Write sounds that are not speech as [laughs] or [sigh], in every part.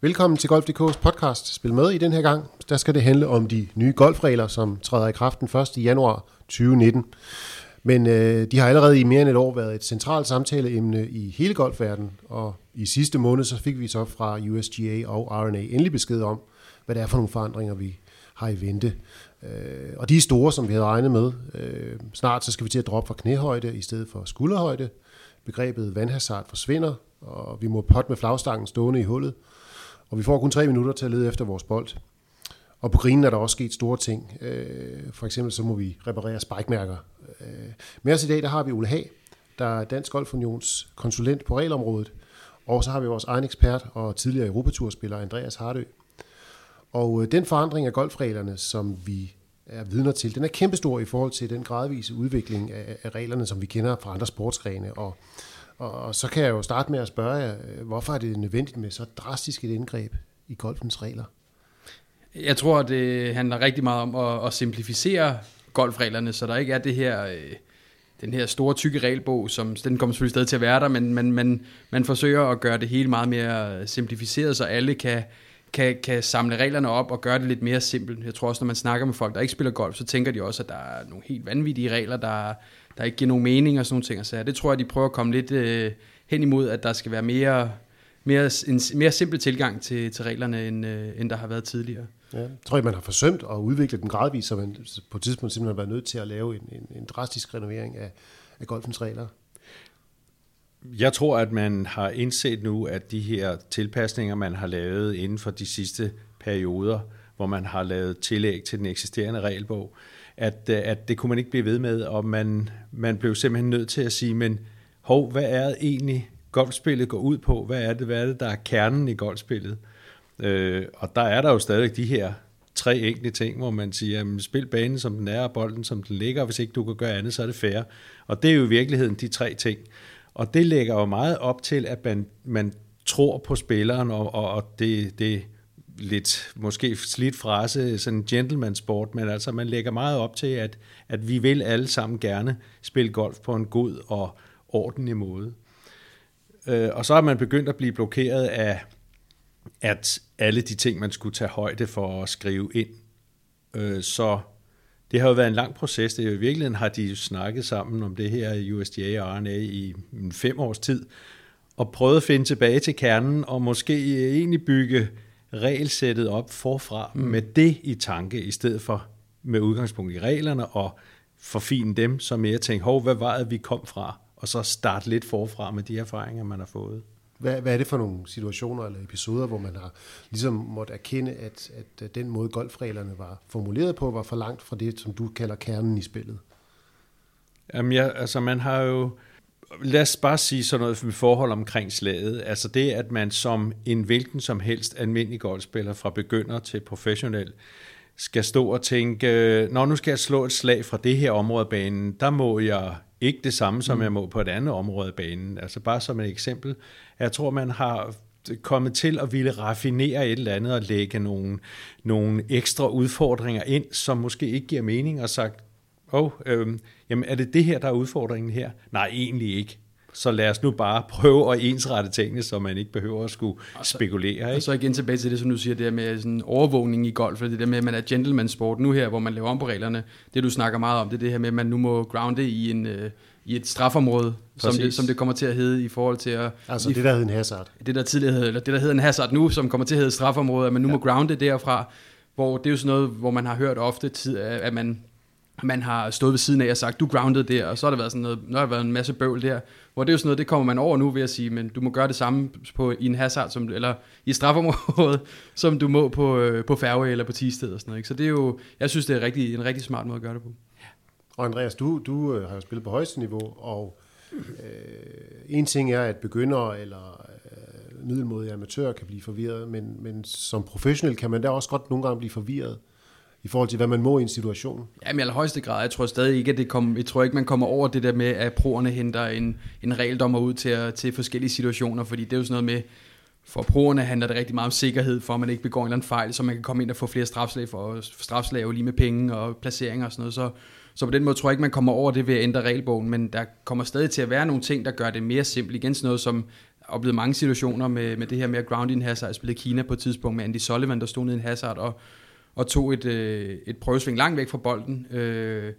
Velkommen til Golf.dk's podcast. Spil med i den her gang. Der skal det handle om de nye golfregler, som træder i kraft den 1. januar 2019. Men øh, de har allerede i mere end et år været et centralt samtaleemne i hele golfverdenen, og i sidste måned så fik vi så fra USGA og RNA endelig besked om, hvad det er for nogle forandringer, vi har i vente. Øh, og de er store, som vi havde regnet med. Øh, snart så skal vi til at droppe fra knæhøjde i stedet for skulderhøjde. Begrebet vandhazard forsvinder, og vi må potte med flagstangen stående i hullet. Og vi får kun tre minutter til at lede efter vores bold. Og på grinen er der også sket store ting. Øh, for eksempel så må vi reparere spikemærker. Øh, med os i dag, der har vi Ole Hag, der er Dansk Golf Unions konsulent på regelområdet. Og så har vi vores egen ekspert og tidligere Europaturspiller Andreas Hardø. Og øh, den forandring af golfreglerne, som vi er vidner til, den er kæmpestor i forhold til den gradvise udvikling af, af reglerne, som vi kender fra andre sportsgrene. Og, og, og så kan jeg jo starte med at spørge jer, øh, hvorfor er det nødvendigt med så drastisk et indgreb i golfens regler? Jeg tror, det handler rigtig meget om at, at simplificere golfreglerne, så der ikke er det her... Øh, den her store, tykke regelbog, som den kommer selvfølgelig stadig til at være der, men man, man, man forsøger at gøre det hele meget mere simplificeret, så alle kan, kan, kan samle reglerne op og gøre det lidt mere simpelt. Jeg tror også, når man snakker med folk, der ikke spiller golf, så tænker de også, at der er nogle helt vanvittige regler, der, der ikke giver nogen mening og sådan nogle ting. Så det tror jeg, de prøver at komme lidt øh, hen imod, at der skal være mere, mere, en mere simpel tilgang til, til reglerne, end, øh, end der har været tidligere. Ja, jeg tror, man har forsømt at udvikle den gradvist, så man på et tidspunkt simpelthen har været nødt til at lave en, en, en drastisk renovering af, af golfens regler. Jeg tror, at man har indset nu, at de her tilpasninger, man har lavet inden for de sidste perioder, hvor man har lavet tillæg til den eksisterende regelbog, at, øh, at det kunne man ikke blive ved med, og man, man blev simpelthen nødt til at sige, men hov, hvad er det egentlig golfspillet går ud på? Hvad er det, hvad er det der er kernen i golfspillet? Øh, og der er der jo stadig de her tre enkle ting, hvor man siger, jamen, spil banen som den er, og bolden som den ligger, og hvis ikke du kan gøre andet, så er det fair. Og det er jo i virkeligheden de tre ting. Og det lægger jo meget op til, at man, man tror på spilleren, og, og, og det, det lidt måske slidt frase, sådan en gentleman sport, men altså man lægger meget op til, at, at vi vil alle sammen gerne spille golf på en god og ordentlig måde. Øh, og så er man begyndt at blive blokeret af, at alle de ting, man skulle tage højde for at skrive ind. Øh, så det har jo været en lang proces. Det er jo, I virkeligheden har de snakket sammen om det her i USDA og RNA i fem års tid, og prøvet at finde tilbage til kernen, og måske egentlig bygge regelsættet op forfra mm. med det i tanke, i stedet for med udgangspunkt i reglerne, og forfine dem, så mere tænke, hov, hvad var det, vi kom fra? Og så starte lidt forfra med de erfaringer, man har fået. Hvad, hvad er det for nogle situationer eller episoder, hvor man har ligesom måtte erkende, at, at den måde golfreglerne var formuleret på, var for langt fra det, som du kalder kernen i spillet? Jamen ja, altså man har jo, lad os bare sige sådan noget med forhold omkring slaget. Altså det, at man som en hvilken som helst almindelig golfspiller, fra begynder til professionel, skal stå og tænke, når nu skal jeg slå et slag fra det her område af banen, der må jeg ikke det samme, som mm. jeg må på et andet område af banen. Altså bare som et eksempel. Jeg tror, man har kommet til at ville raffinere et eller andet og lægge nogle, nogle ekstra udfordringer ind, som måske ikke giver mening, og sagt, oh, øhm, jamen er det det her, der er udfordringen her? Nej, egentlig ikke. Så lad os nu bare prøve at ensrette tingene, så man ikke behøver at skulle og så, spekulere. Ikke? Og så igen tilbage til det, som du siger, det der med sådan overvågning i golf, det der med, at man er gentleman sport nu her, hvor man laver om på reglerne. Det du snakker meget om, det er det her med, at man nu må grounde i en... Øh, i et strafområde, som det, som det kommer til at hedde i forhold til at... Altså det, der hedder en hazard. Det, der tidligere hed, eller det, der hedder en hazard nu, som kommer til at hedde strafområde, at man nu ja. må grounde derfra, hvor det er jo sådan noget, hvor man har hørt ofte, tid, at man man har stået ved siden af og sagt, du grounded der, og så har der været sådan noget, der har været en masse bøvl der, hvor det er jo sådan noget, det kommer man over nu ved at sige, men du må gøre det samme på, i en hazard, som, eller i strafområdet, [laughs] som du må på, øh, på færge eller på tisted og sådan noget. Ikke? Så det er jo, jeg synes, det er rigtig, en rigtig smart måde at gøre det på. Og Andreas, du, du øh, har jo spillet på højeste niveau, og øh, en ting er, at begyndere eller øh, middelmodige amatører kan blive forvirret, men, men som professionel kan man da også godt nogle gange blive forvirret i forhold til, hvad man må i en situation? Jamen i allerhøjeste grad. Jeg tror stadig ikke, at det kom, jeg tror ikke, man kommer over det der med, at proerne henter en, en regeldommer ud til, til forskellige situationer, fordi det er jo sådan noget med, for proerne handler det rigtig meget om sikkerhed, for at man ikke begår en eller anden fejl, så man kan komme ind og få flere strafslag, for strafslag og lige med penge og placeringer og sådan noget. Så, så på den måde tror jeg ikke, man kommer over det ved at ændre regelbogen, men der kommer stadig til at være nogle ting, der gør det mere simpelt. Igen sådan noget som oplevet mange situationer med, med det her med at ground in hazard. Jeg spillede Kina på et tidspunkt med Andy Sullivan, der stod nede i en hazard og, og tog et, øh, et prøvesving langt væk fra bolden. Øh,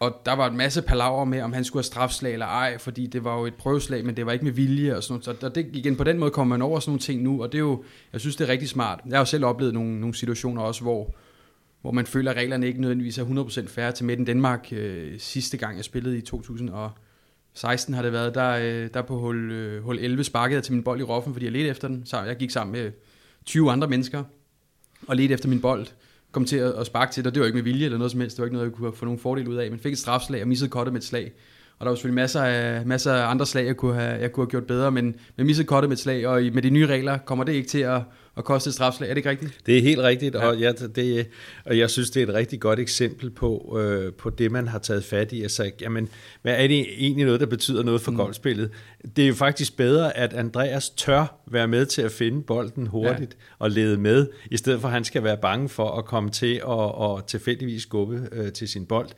og der var en masse palaver med, om han skulle have strafslag eller ej, fordi det var jo et prøveslag, men det var ikke med vilje og sådan noget. Så det, igen, på den måde kommer man over sådan nogle ting nu, og det er jo, jeg synes, det er rigtig smart. Jeg har jo selv oplevet nogle, nogle situationer også, hvor, hvor man føler, at reglerne ikke nødvendigvis er 100% færre til Midten Danmark. Øh, sidste gang, jeg spillede i 2016 har det været, der, øh, der på hul, øh, hul 11 sparkede jeg til min bold i roffen, fordi jeg ledte efter den. Så jeg gik sammen med 20 andre mennesker og ledte efter min bold kom til at, sparke til det, det var ikke med vilje eller noget som helst, det var ikke noget, jeg kunne få nogen fordel ud af, men fik et strafslag og missede kottet med et slag. Og der var selvfølgelig masser af, masser af andre slag, jeg kunne, have, jeg kunne have gjort bedre, men med missede kottet med et slag, og med de nye regler kommer det ikke til at, at koste et strafslag. Er det ikke rigtigt? Det er helt rigtigt, ja. og, jeg, det, og jeg synes, det er et rigtig godt eksempel på, øh, på det, man har taget fat i. Altså, jamen, hvad er det egentlig noget, der betyder noget for mm. golfspillet? Det er jo faktisk bedre, at Andreas tør være med til at finde bolden hurtigt ja. og lede med, i stedet for at han skal være bange for at komme til at og tilfældigvis skubbe øh, til sin bold.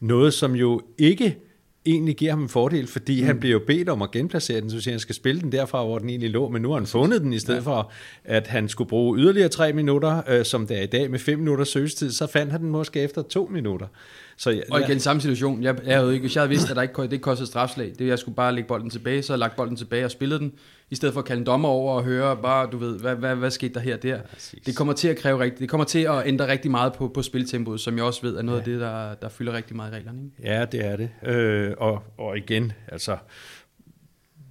Noget, som jo ikke egentlig giver ham en fordel, fordi mm. han bliver jo bedt om at genplacere den, så siger, han skal spille den derfra, hvor den egentlig lå, men nu har han fundet den, i stedet ja. for at han skulle bruge yderligere tre minutter, øh, som det er i dag, med fem minutter søgestid, så fandt han den måske efter to minutter. Så, ja, og igen, samme situation. Jeg, jeg havde ikke, hvis jeg havde vidst, at der ikke, det ikke kostede strafslag, det jeg skulle bare lægge bolden tilbage, så jeg lagt bolden tilbage og spillet den, i stedet for at kalde en dommer over og høre, bare, du ved, hvad, hvad, hvad skete der her der. Ja, det kommer til at kræve rigtig, det kommer til at ændre rigtig meget på, på spiltempoet, som jeg også ved er noget ja. af det, der, der fylder rigtig meget i reglerne. Ikke? Ja, det er det. Øh, og, og igen, altså,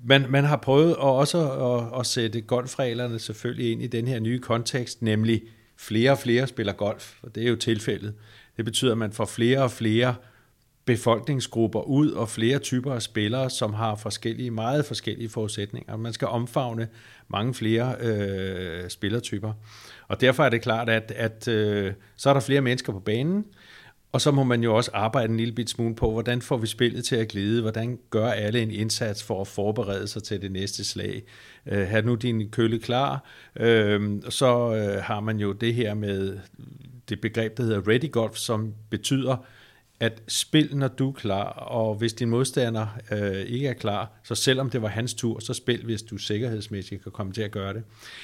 man, man har prøvet at også at, at sætte golfreglerne selvfølgelig ind i den her nye kontekst, nemlig flere og flere spiller golf, og det er jo tilfældet. Det betyder, at man får flere og flere befolkningsgrupper ud og flere typer af spillere, som har forskellige, meget forskellige forudsætninger. Man skal omfavne mange flere øh, spillertyper. Og derfor er det klart, at, at øh, så er der flere mennesker på banen, og så må man jo også arbejde en lille bit smule på, hvordan får vi spillet til at glide, hvordan gør alle en indsats for at forberede sig til det næste slag. Øh, har nu din kølle klar, øh, så øh, har man jo det her med det begreb, der hedder ready golf, som betyder, at spil, når du er klar, og hvis din modstander øh, ikke er klar, så selvom det var hans tur, så spil, hvis du sikkerhedsmæssigt kan komme til at gøre det.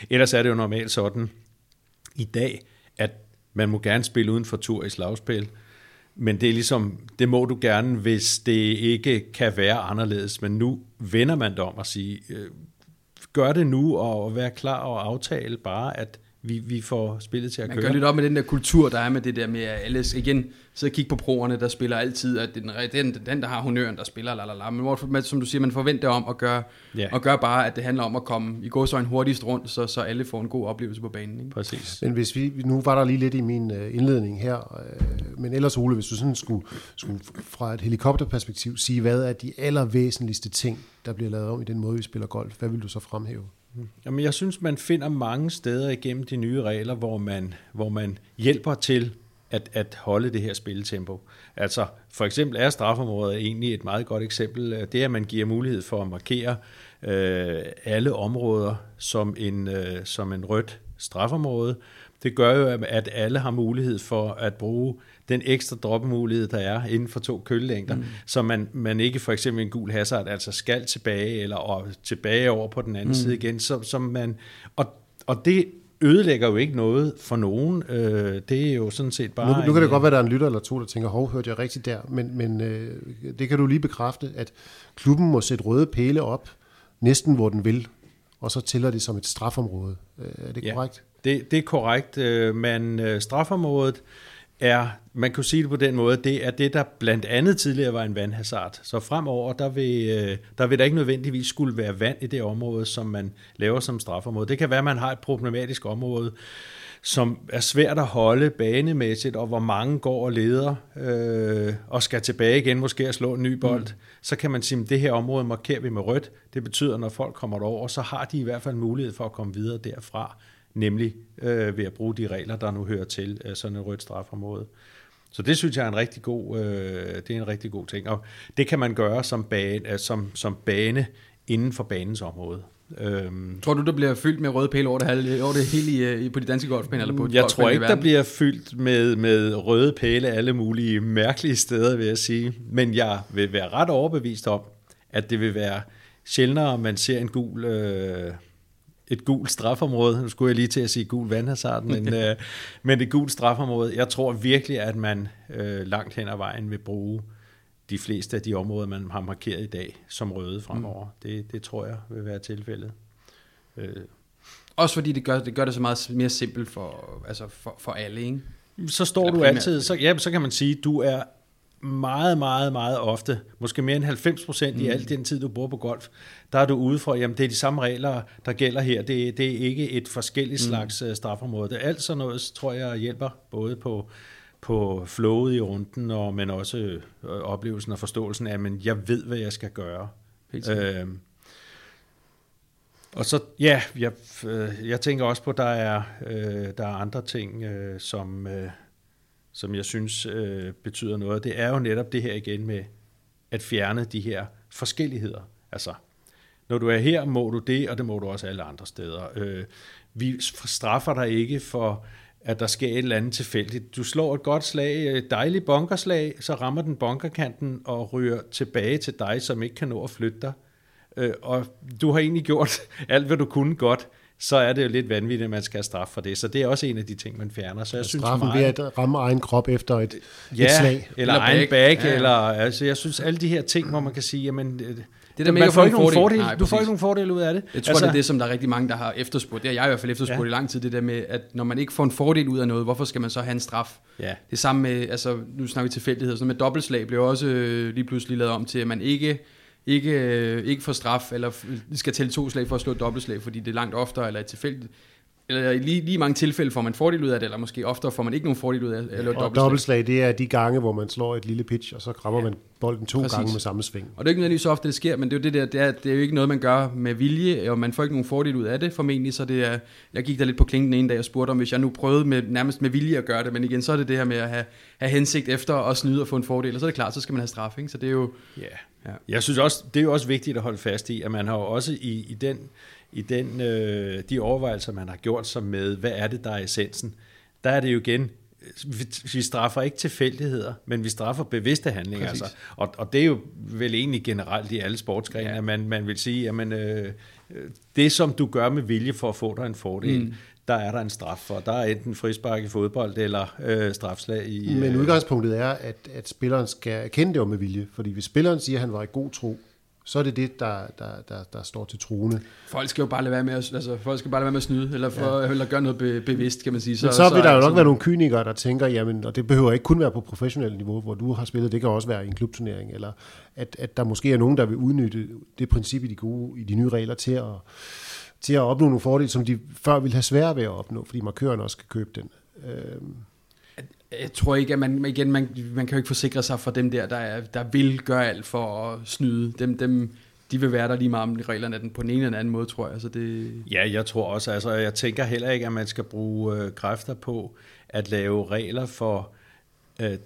Ellers er det jo normalt sådan i dag, at man må gerne spille uden for tur i slagspil, men det er ligesom, det må du gerne, hvis det ikke kan være anderledes. Men nu vender man det om og siger, øh, gør det nu og vær klar og aftale bare, at vi, vi får spillet til at Man køre. Man gør lidt op med den der kultur, der er med det der med, at alle igen sidder og kigger på proerne, der spiller altid, at det er den, den, den der har honøren, der spiller, lalala. men hvor, som du siger, man forventer om at gøre, ja. og gøre bare, at det handler om at komme i går så en hurtigst rundt, så, så alle får en god oplevelse på banen. Ikke? Præcis. Men hvis vi, nu var der lige lidt i min øh, indledning her, øh, men ellers Ole, hvis du sådan skulle, skulle fra et helikopterperspektiv sige, hvad er de allervæsentligste ting, der bliver lavet om i den måde, vi spiller golf, hvad vil du så fremhæve? Jamen, jeg synes, man finder mange steder igennem de nye regler, hvor man, hvor man hjælper til at, at holde det her spilletempo. Altså, for eksempel er strafområdet egentlig et meget godt eksempel. Det er, at man giver mulighed for at markere øh, alle områder som en, øh, som en rødt strafområde. Det gør jo, at alle har mulighed for at bruge den ekstra droppemulighed, der er inden for to kølelængder, mm. så man, man ikke for eksempel en gul hazard altså skal tilbage, eller og tilbage over på den anden mm. side igen, så, som man, og, og det ødelægger jo ikke noget for nogen. Øh, det er jo sådan set bare... Nu, nu kan det godt være, at der er en lytter eller to, der tænker, hov, hørte jeg rigtigt der, men, men øh, det kan du lige bekræfte, at klubben må sætte røde pæle op, næsten hvor den vil, og så tæller det som et strafområde. Øh, er det ja, korrekt? Det, det er korrekt. Øh, men øh, strafområdet er, man kan sige det på den måde, det er det, der blandt andet tidligere var en vandhazard. Så fremover, der vil, øh, der vil der ikke nødvendigvis skulle være vand i det område, som man laver som strafområde. Det kan være, at man har et problematisk område, som er svært at holde banemæssigt, og hvor mange går og leder øh, og skal tilbage igen, måske at slå en ny bold, mm. så kan man sige, at det her område markerer vi med rødt. Det betyder, at når folk kommer derover, så har de i hvert fald mulighed for at komme videre derfra nemlig øh, ved at bruge de regler, der nu hører til øh, sådan et rødt strafområde. Så det synes jeg er en rigtig god, øh, det er en rigtig god ting, og det kan man gøre som bane, øh, som, som bane inden for banens område. Øhm, tror du, der bliver fyldt med røde pæle over det, halve, over det hele i, øh, på de danske golfbaner? Eller på jeg tror ikke, der bliver fyldt med, med røde pæle alle mulige mærkelige steder, vil jeg sige. Men jeg vil være ret overbevist om, at det vil være sjældnere, man ser en gul... Øh, et gult strafområde. Nu skulle jeg lige til at sige gul vandhazard, men, [laughs] øh, men et gult strafområde. Jeg tror virkelig, at man øh, langt hen ad vejen vil bruge de fleste af de områder, man har markeret i dag, som røde fremover. Mm. Det, det tror jeg vil være tilfældet. Øh. Også fordi det gør, det gør det så meget mere simpelt for, altså for, for alle, ikke? Så står Eller du primært. altid, så, ja, så kan man sige, du er meget, meget, meget ofte, måske mere end 90 procent mm. i al den tid, du bor på golf, der er du ude for, jamen det er de samme regler, der gælder her. Det, det er ikke et forskelligt mm. slags mm. strafområde. Det er alt sådan noget, tror jeg, hjælper både på, på flowet i runden, og, men også øh, oplevelsen og forståelsen af, at jeg ved, hvad jeg skal gøre. Øh, og så, ja, jeg, øh, jeg tænker også på, at der er, øh, der er andre ting, øh, som, øh, som jeg synes øh, betyder noget. Det er jo netop det her igen med at fjerne de her forskelligheder. Altså, når du er her, må du det, og det må du også alle andre steder. Øh, vi straffer dig ikke for, at der sker et eller andet tilfældigt. Du slår et godt slag, et dejligt bunkerslag, så rammer den bunkerkanten og ryger tilbage til dig, som ikke kan nå at flytte dig. Øh, og du har egentlig gjort [laughs] alt, hvad du kunne godt så er det jo lidt vanvittigt, at man skal have straf for det. Så det er også en af de ting, man fjerner. Så jeg synes Straffen meget, ved at ramme egen krop efter et, ja, et slag. eller, eller egen bag, ja. eller altså, jeg synes alle de her ting, hvor man kan sige, jamen, det der med man får ikke nogen fordel. fordel. Nej, du får ikke nogen fordel ud af det. Jeg tror, altså, det er det, som der er rigtig mange, der har efterspurgt. Det har jeg i hvert fald efterspurgt ja. i lang tid, det der med, at når man ikke får en fordel ud af noget, hvorfor skal man så have en straf? Ja. Det samme med, altså nu snakker vi tilfældighed, så med dobbeltslag blev også øh, lige pludselig lavet om til, at man ikke ikke, øh, ikke får straf, eller skal tælle to slag for at slå et dobbeltslag, fordi det er langt oftere, eller et tilfældigt, eller i lige, lige mange tilfælde får man fordel ud af det, eller måske oftere får man ikke nogen fordel ud af det. Eller og dobbeltslag, det er de gange, hvor man slår et lille pitch, og så rammer ja. man bolden to Præcis. gange med samme sving. Og det er ikke nødvendigvis så ofte, det sker, men det er jo det der, det er, det er jo ikke noget, man gør med vilje, og man får ikke nogen fordel ud af det formentlig, så det er, jeg gik der lidt på klingen den ene dag og spurgte om, hvis jeg nu prøvede med, nærmest med vilje at gøre det, men igen, så er det det her med at have, have hensigt efter at snyde og få en fordel, og så er det klart, så skal man have straf, ikke? så det er jo... Yeah. Ja. Jeg synes også, det er jo også vigtigt at holde fast i, at man har jo også i, i den i den, øh, de overvejelser, man har gjort sig med, hvad er det, der er essensen, der er det jo igen, vi, vi straffer ikke tilfældigheder, men vi straffer bevidste handlinger. Altså. Og, og det er jo vel egentlig generelt i alle sportsgrene, ja. at man, man vil sige, at øh, det som du gør med vilje for at få dig en fordel, mm. der er der en straf for. Der er enten frispark i fodbold eller øh, strafslag i... Men øh, udgangspunktet er, at, at spilleren skal kende det med vilje, fordi hvis spilleren siger, at han var i god tro, så er det det, der, der, der, der står til truende. Folk skal jo bare lade være med at, altså, folk skal bare lade være med at snyde, eller, for, ja. eller gøre noget be, bevidst, kan man sige. Så, Men så, så vil der jo nok sådan... være nogle kynikere, der tænker, jamen, og det behøver ikke kun være på professionelt niveau, hvor du har spillet, det kan også være i en klubturnering, eller at, at der måske er nogen, der vil udnytte det princip i de, gode, i de nye regler til at, til at opnå nogle fordele, som de før ville have svært ved at opnå, fordi markøren også skal købe den. Øhm jeg tror ikke, at man, igen, man, man kan jo ikke forsikre sig for dem der, der, der vil gøre alt for at snyde. Dem, dem, de vil være der lige meget om reglerne den på den ene eller anden måde, tror jeg. Så det... Ja, jeg tror også, altså jeg tænker heller ikke, at man skal bruge øh, kræfter på at lave regler for øh,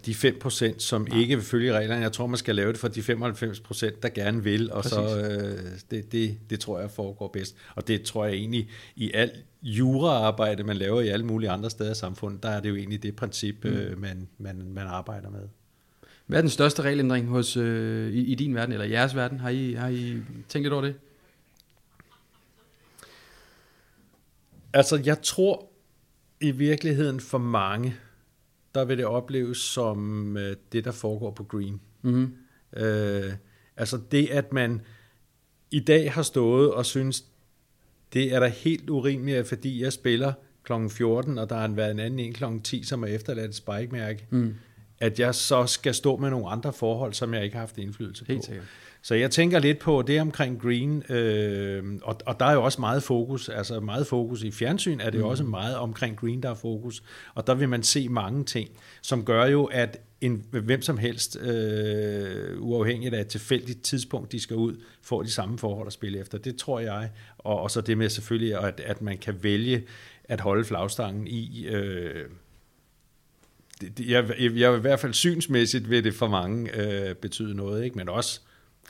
de 5%, som Nej. ikke vil følge reglerne. Jeg tror, man skal lave det for de 95%, der gerne vil, og Præcis. så øh, det, det, det tror jeg foregår bedst. Og det tror jeg egentlig i alt juraarbejde, man laver i alle mulige andre steder i samfundet, der er det jo egentlig det princip, mm. øh, man, man, man arbejder med. Hvad er den største regelændring hos, øh, i, i din verden, eller jeres verden? Har I, har I tænkt lidt over det? Altså, jeg tror i virkeligheden for mange, der vil det opleves som øh, det, der foregår på Green. Mm-hmm. Øh, altså det, at man i dag har stået og synes, det er da helt urimeligt, fordi jeg spiller kl. 14, og der har været en anden en kl. 10, som er efterladt et spike-mærke, mm. at jeg så skal stå med nogle andre forhold, som jeg ikke har haft indflydelse helt på. Sikkert. Så jeg tænker lidt på det omkring green, øh, og, og der er jo også meget fokus, altså meget fokus i fjernsyn, er det mm. også meget omkring green, der er fokus, og der vil man se mange ting, som gør jo, at en, hvem som helst, øh, uafhængigt af et tilfældigt tidspunkt, de skal ud, får de samme forhold at spille efter. Det tror jeg, og, og så det med selvfølgelig, at, at man kan vælge at holde flagstangen i... Øh, det, jeg, jeg, i hvert fald synsmæssigt vil det for mange øh, betyde noget, ikke? men også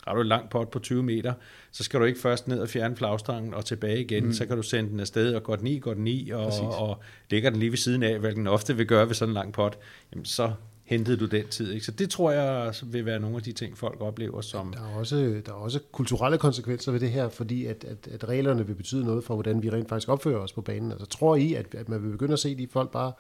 har du et langt pot på 20 meter, så skal du ikke først ned og fjerne flagstangen og tilbage igen. Mm. Så kan du sende den afsted, og går den i, går den i, og, og ligger den lige ved siden af, hvad den ofte vil gøre ved sådan en lang pot. Jamen så, hentede du den tid. Ikke? Så det tror jeg vil være nogle af de ting, folk oplever som... Der er også, der er også kulturelle konsekvenser ved det her, fordi at, at, at reglerne vil betyde noget for, hvordan vi rent faktisk opfører os på banen. Altså tror I, at, at man vil begynde at se de folk bare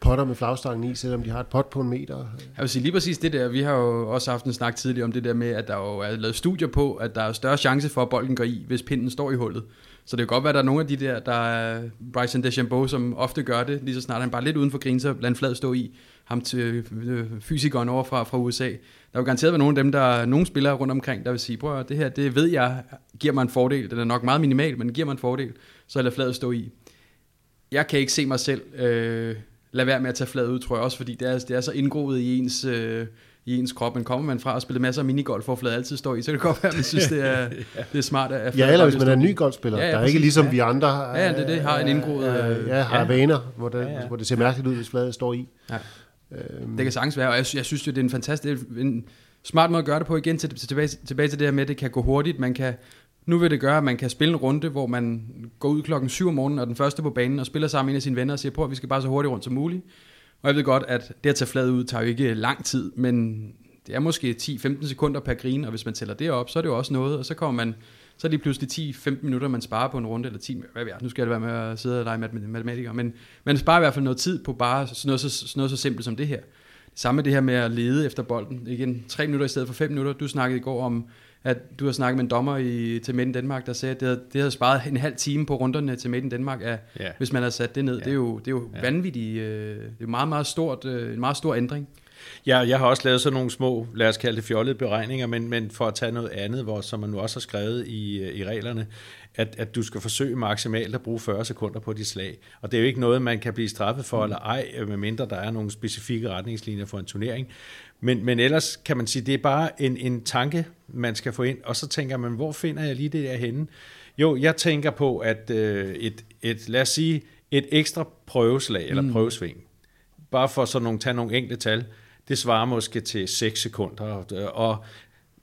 potter med flagstangen i, selvom de har et pot på en meter? Jeg vil sige lige præcis det der. Vi har jo også haft en snak tidligere om det der med, at der jo er lavet studier på, at der er større chance for, at bolden går i, hvis pinden står i hullet. Så det kan godt være, at der er nogle af de der, der er Bryson DeChambeau, som ofte gør det, lige så snart han bare lidt uden for grinen, så lader flad stå i ham til øh, fysikeren over fra, fra USA. Der vil garanteret være nogle af dem, der er nogle spillere rundt omkring, der vil sige, prøv at det her, det ved jeg, giver mig en fordel. Den er nok meget minimal, men giver mig en fordel, så jeg lader fladet stå i. Jeg kan ikke se mig selv øh, lade være med at tage fladet ud, tror jeg også, fordi det er, det er så indgroet i ens, øh, i ens krop. Men kommer man fra at spille masser af minigolf, hvor fladet altid står i, så kan det godt være, at man synes, det er, [laughs] det er smart at Ja, eller hvis man er en ny golfspiller, ja, ja, der er præcis, ikke ligesom ja. vi andre Ja, det det, har en indgroet... øh, ja, har ja. vaner, hvor det, Ja, ja. hvor det ser mærkeligt ud, hvis fladet står i. Ja. Øhm, Det kan sagtens være, og jeg, jeg synes jo, det er en fantastisk, en smart måde at gøre det på igen, til, tilbage, tilbage til det her med, at det kan gå hurtigt, man kan, nu vil det gøre, at man kan spille en runde, hvor man går ud klokken 7 om morgenen, og den første på banen, og spiller sammen med en af sine venner, og siger, på, at vi skal bare så hurtigt rundt som muligt. Og jeg ved godt, at det at tage fladet ud, tager jo ikke lang tid, men det er måske 10-15 sekunder per grin, og hvis man tæller det op, så er det jo også noget, og så kommer man, så er det pludselig 10-15 minutter, man sparer på en runde, eller 10, hvad ved jeg, nu skal jeg være med at sidde og lege med matematikere, men man sparer i hvert fald noget tid på bare sådan noget så, sådan noget så simpelt som det her. Det samme med det her med at lede efter bolden. Igen, 3 minutter i stedet for 5 minutter. Du snakkede i går om, at du har snakket med en dommer i, til Made in Danmark, der sagde, at det havde, det havde sparet en halv time på runderne til Made in Danmark, af, Ja. hvis man havde sat det ned. Ja. Det er jo, det er jo Ja. vanvittigt. Øh, det er meget, meget stort, øh, en meget stor ændring. Ja, jeg har også lavet sådan nogle små, lad os kalde det fjollede beregninger, men, men for at tage noget andet, hvor, som man nu også har skrevet i, øh, i reglerne, at, at du skal forsøge maksimalt at bruge 40 sekunder på dit slag. Og det er jo ikke noget, man kan blive straffet for eller ej, øh, medmindre der er nogle specifikke retningslinjer for en turnering. Men, men ellers kan man sige, det er bare en, en tanke, man skal få ind, og så tænker man, hvor finder jeg lige det der henne? Jo, jeg tænker på, at øh, et, et, lad os sige, et ekstra prøveslag eller prøvesving, bare for sådan nogle, tage nogle enkelte tal, det svarer måske til 6 sekunder. Og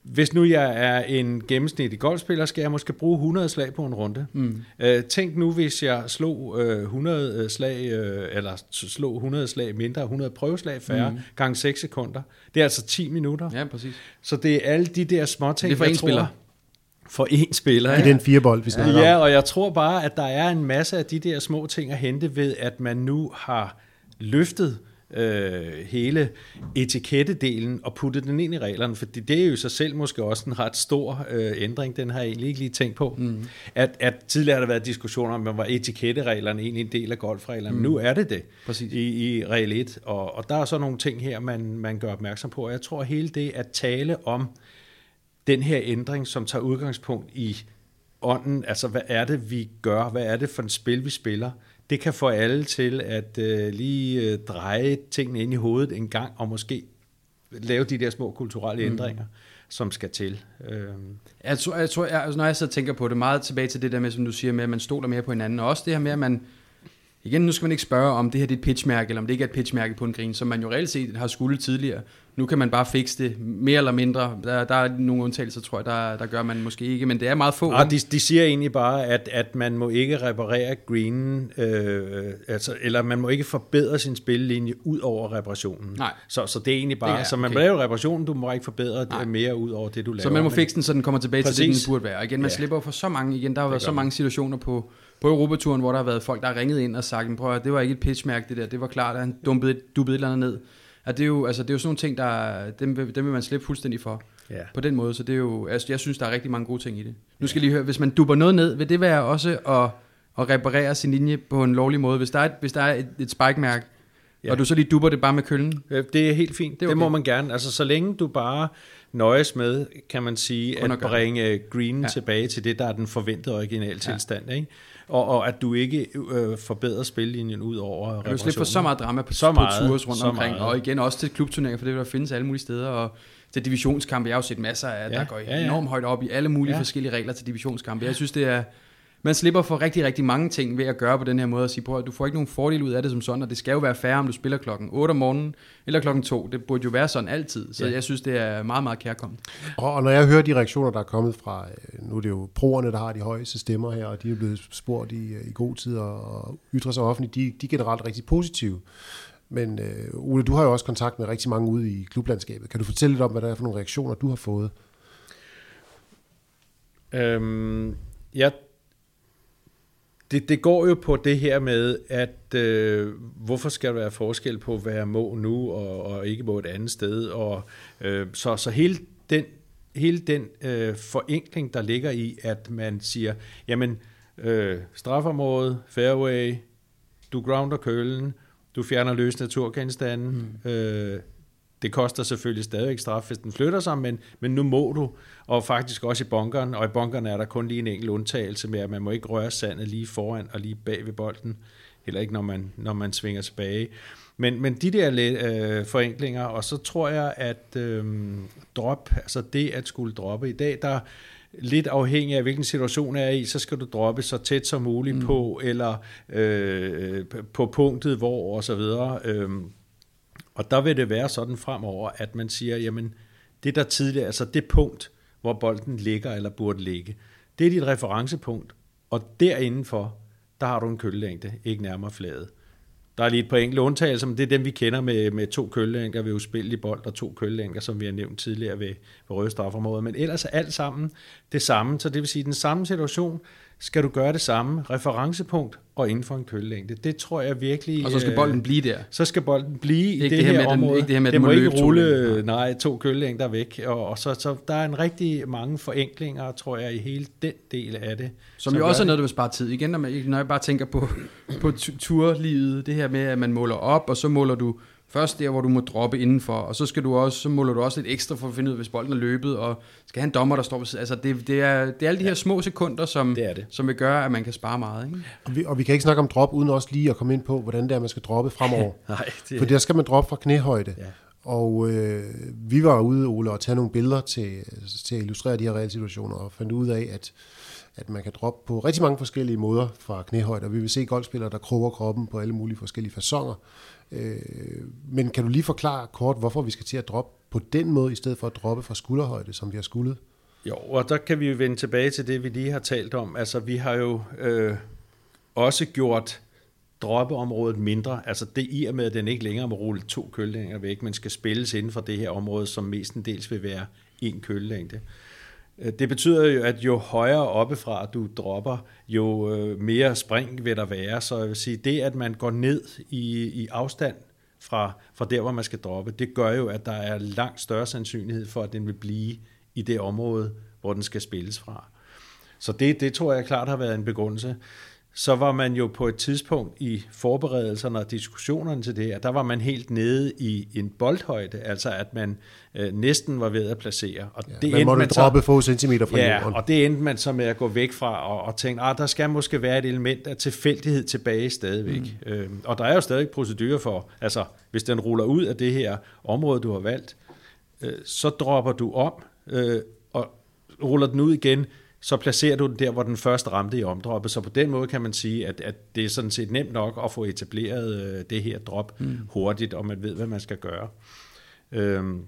hvis nu jeg er en gennemsnitlig golfspiller, skal jeg måske bruge 100 slag på en runde. Mm. Øh, tænk nu, hvis jeg slog øh, 100 slag, øh, eller slog 100 slag mindre, 100 prøveslag færre, mm. gange 6 sekunder. Det er altså 10 minutter. Ja, præcis. Så det er alle de der små ting, Det er for jeg én tror- spiller. For én spiller. I den firebold, vi snakker Ja, om. og jeg tror bare, at der er en masse af de der små ting at hente ved, at man nu har løftet øh, hele etikettedelen og puttet den ind i reglerne, for det er jo i sig selv måske også en ret stor øh, ændring, den har jeg egentlig ikke lige tænkt på. Mm. At, at tidligere har der været diskussioner om, var etikettereglerne egentlig en del af golfreglerne, mm. men nu er det det Præcis. i, i regel 1, og, og der er så nogle ting her, man, man gør opmærksom på, og jeg tror hele det at tale om den her ændring, som tager udgangspunkt i ånden, altså hvad er det, vi gør, hvad er det for et spil, vi spiller, det kan få alle til at øh, lige øh, dreje tingene ind i hovedet en gang, og måske lave de der små kulturelle Mm. ændringer, som skal til. Øhm, Jeg tror, jeg tror jeg, altså, når jeg så tænker på det, meget tilbage til det der med, som du siger, med at man stoler mere på hinanden, og også det her med, at man, igen, nu skal man ikke spørge, om det her det er et pitchmærke, eller om det ikke er et pitchmærke på en green, som man jo reelt set har skulle tidligere. Nu kan man bare fikse det, mere eller mindre. Der, der er nogle undtagelser, tror jeg, der, der gør man måske ikke, men det er meget få. Ah, de, de siger egentlig bare, at, at man må ikke reparere greenen, øh, altså, eller man må ikke forbedre sin spillelinje ud over reparationen. Nej. Så, så det er egentlig bare, Det er- så man okay. må lave reparationen, du må ikke forbedre Nej. det mere ud over det, du laver. Så man må fikse den, så den kommer tilbage til det, Præcis. den burde være. Og igen, man Ja. slipper for så mange, igen, der har været så man. mange situationer på, på Europaturen, hvor der har været folk, der har ringet ind og sagt, prøv at, det var ikke et pitchmærke det der, det var klart, at han dumpede, dumpede et eller andet ned. At det, er jo, altså, det er jo sådan nogle ting, der, dem, vil- dem vil man slippe fuldstændig for. Ja. På den måde, så det er jo, altså, jeg synes, der er rigtig mange gode ting i det. Nu skal jeg lige høre, hvis man dupper noget ned, vil det være også at, at reparere sin linje på en lovlig måde? Hvis der er et, hvis der er et, et spike-mærke, ja. Ja. og du så lige dupper det bare med køllen, Det er helt fint. Det er det må okay. man gerne. Altså, så længe du bare nøjes med, kan man sige, Kun at at bringe greenen Ja. ja. tilbage til det, der er den forventede originale tilstand. Ikke? Og, og at du ikke øh, forbedrer spillinjen ud over Man kan jo slippe for reparationen. så meget drama på, Så på meget, tours rundt så omkring, meget. og igen også til klubturneringer, for det vil der findes alle mulige steder, og til divisionskampe, jeg har jo set masser af, ja, der går ja, ja. enormt højt op i alle mulige. Ja. forskellige regler til divisionskampe. Jeg synes, det er, man slipper for rigtig, rigtig mange ting ved at gøre på den her måde, og sige, prøv at du får ikke nogen fordel ud af det som sådan, og det skal jo være færre, om du spiller klokken 8 om morgenen, eller klokken 2. Det burde jo være sådan altid, så ja. Jeg synes, det er meget, meget kærkommet. Og, og når jeg hører de reaktioner, der er kommet fra, øh, nu er det jo proerne, der har de højeste stemmer her, og de er blevet spurgt i, øh, i god tid og, ytrer sig offentligt, de, de er generelt rigtig positive. Men øh, Ole, du har jo også kontakt med rigtig mange ude i klublandskabet. Kan du fortælle lidt om, hvad der er for nogle reaktioner, du har fået? Øhm, ja, det, det går jo på det her med, at øh, hvorfor skal der være forskel på, hvad jeg må nu og, og ikke må et andet sted. Og, øh, så, så hele den, hele den øh, forenkling, der ligger i, at man siger, jamen øh, strafområde, fairway, du grounder kølen, du fjerner løs naturgenstanden, mm. øh, det koster selvfølgelig stadig straf, hvis den flytter sig, men, men nu må du, og faktisk også i bunkeren, og i bunkeren er der kun lige en enkelt undtagelse med, at man må ikke røre sandet lige foran og lige bag ved bolden, heller ikke når man, når man svinger tilbage. Men, men de der øh, forenklinger, og så tror jeg, at øh, drop, altså det at skulle droppe i dag, der lidt afhængig af, hvilken situation er i, så skal du droppe så tæt som muligt mm. på, eller øh, på punktet hvor, og så videre. Øh, og der vil det være sådan fremover, at man siger, jamen, det der tidligere, altså det punkt, hvor bolden ligger eller burde ligge, det er dit referencepunkt, og derindenfor, der har du en køllængde, ikke nærmere fladet. Der er lige et par enkelte undtagelser, men det er dem, vi kender med, med to kølelængder ved uspillelig bold og to kølelængder, som vi har nævnt tidligere ved, ved røde strafområder. Men ellers er alt sammen det samme, så det vil sige, den samme situation skal du gøre det samme, referencepunkt og inden for en kølelængde. Det tror jeg virkelig... Og så skal øh, bolden blive der. Så skal bolden blive i det, det her, her område. Den, ikke det her med, det må ikke rulle, to nej, to kølelængder væk. Og, og så, så der er en rigtig mange forenklinger, tror jeg, i hele den del af det. Som, som jo også er noget, der vil spare tid. Igen, når, man, når jeg bare tænker på, på turlivet, det her med, at man måler op, og så måler du Først der, hvor du må droppe indenfor, og så, skal du også, så måler du også lidt ekstra for at finde ud af, hvis bolden er løbet, og skal have en dommer, der står ved Altså, det, det, er, det er alle de her små sekunder, som, det er det. som vil gøre, at man kan spare meget. Ikke? Og, vi, og vi kan ikke snakke om drop, uden også lige at komme ind på, hvordan det er, man skal droppe fremover. [laughs] Nej, det... For der skal man droppe fra knæhøjde. Ja. Og øh, vi var ude, Ole, og tage nogle billeder til, til at illustrere de her reelle situationer, og fandt ud af, at at man kan droppe på rigtig mange forskellige måder fra knæhøjde, og vi vil se golfspillere, der kroger kroppen på alle mulige forskellige fasonger. Øh, men kan du lige forklare kort, hvorfor vi skal til at droppe på den måde, i stedet for at droppe fra skulderhøjde, som vi har skuldet? Jo, og der kan vi jo vende tilbage til det, vi lige har talt om. Altså, vi har jo øh, også gjort droppeområdet mindre. Altså det i og med, at den ikke længere må rulle to køllængder væk, men skal spilles inden for det her område, som mestendels vil være en køllængde. Øh, Øh, det betyder jo, at jo højere oppefra du dropper, jo øh, mere spring vil der være. Så jeg vil sige, det at man går ned i, i afstand fra, fra der, hvor man skal droppe, det gør jo, at der er langt større sandsynlighed for, at den vil blive i det område, hvor den skal spilles fra. Så det, det tror jeg klart har været en begrundelse så var man jo på et tidspunkt i forberedelserne og diskussionerne til det her, der var man helt nede i en boldhøjde, altså at man øh, næsten var ved at placere. Og ja, det man måtte man droppe få centimeter fra ja, jorden. og det endte man så med at gå væk fra og, og tænke, at der skal måske være et element af tilfældighed tilbage stadigvæk. Mm. Øh, og der er jo stadig procedurer for, altså hvis den ruller ud af det her område, du har valgt, øh, så dropper du om øh, og ruller den ud igen, så placerer du den der, hvor den først ramte i omdroppet. Så på den måde kan man sige, at, at det er sådan set nemt nok at få etableret øh, det her drop mm. hurtigt, og man ved, hvad man skal gøre. Øhm,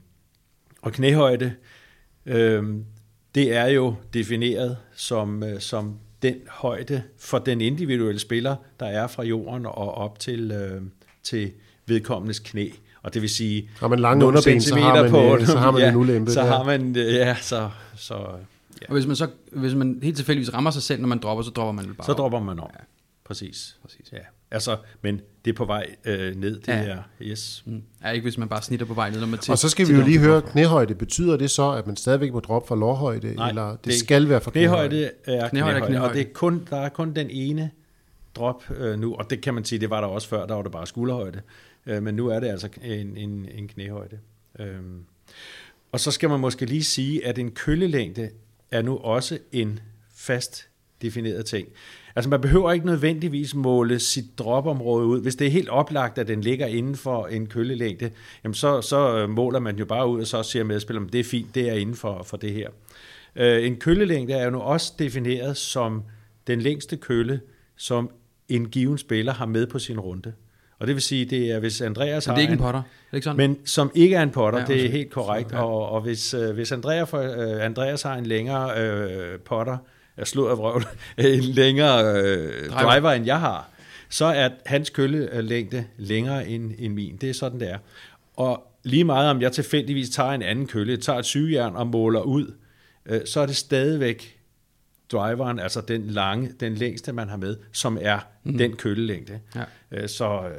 og knæhøjde, øhm, det er jo defineret som, øh, som den højde for den individuelle spiller, der er fra jorden og op til, øh, til vedkommendes knæ. Og det vil sige, har man lange underben, så har man, på, så har man ja, en ulempe. Så har man, ja, så, så Ja. Og hvis man så hvis man helt tilfældigvis rammer sig selv, når man dropper, så dropper man bare Så op. dropper man op. Ja. Præcis. Præcis. Ja. Altså, men det er på vej øh, ned, det ja. her. Yes. Mm. Ja, ikke hvis man bare snitter på vej ned, når man til, Og så skal vi jo lige høre knæhøjde. Betyder det så, at man stadigvæk må droppe fra lårhøjde, Nej, eller det, det skal være fra knæhøjde? Knæhøjde er knæhøjde, knæhøjde, knæhøjde. og det er kun, der er kun den ene drop øh, nu, og det kan man sige, det var der også før, der var det bare skulderhøjde. Øh, men nu er det altså en, en, en knæhøjde. Øh. Og så skal man måske lige sige, at en køllelængde er nu også en fast defineret ting. Altså man behøver ikke nødvendigvis måle sit dropområde ud. Hvis det er helt oplagt, at den ligger inden for en køllelængde, jamen så, så øh, måler man jo bare ud, og så siger medspilleren, det er fint, det er inden for, for det her. Øh, en køllelængde er jo nu også defineret som den længste kølle, som en given spiller har med på sin runde. Og det vil sige, det er, hvis Andreas men det er ikke en potter, ikke sådan? Men som ikke er en potter, ja, det er helt korrekt. Så, ja. og, og hvis, øh, hvis Andreas, for, øh, Andreas har en længere øh, potter, jeg slår af vrøvl, [laughs] en længere øh, driver. driver, end jeg har, så er hans køllelængde længere end, end min. Det er sådan, det er. Og lige meget om jeg tilfældigvis tager en anden kølle, tager et sygejern og måler ud, øh, så er det stadigvæk driveren, altså den lange, den længste, man har med, som er mm. den køllelængde. Ja. Øh, så, øh,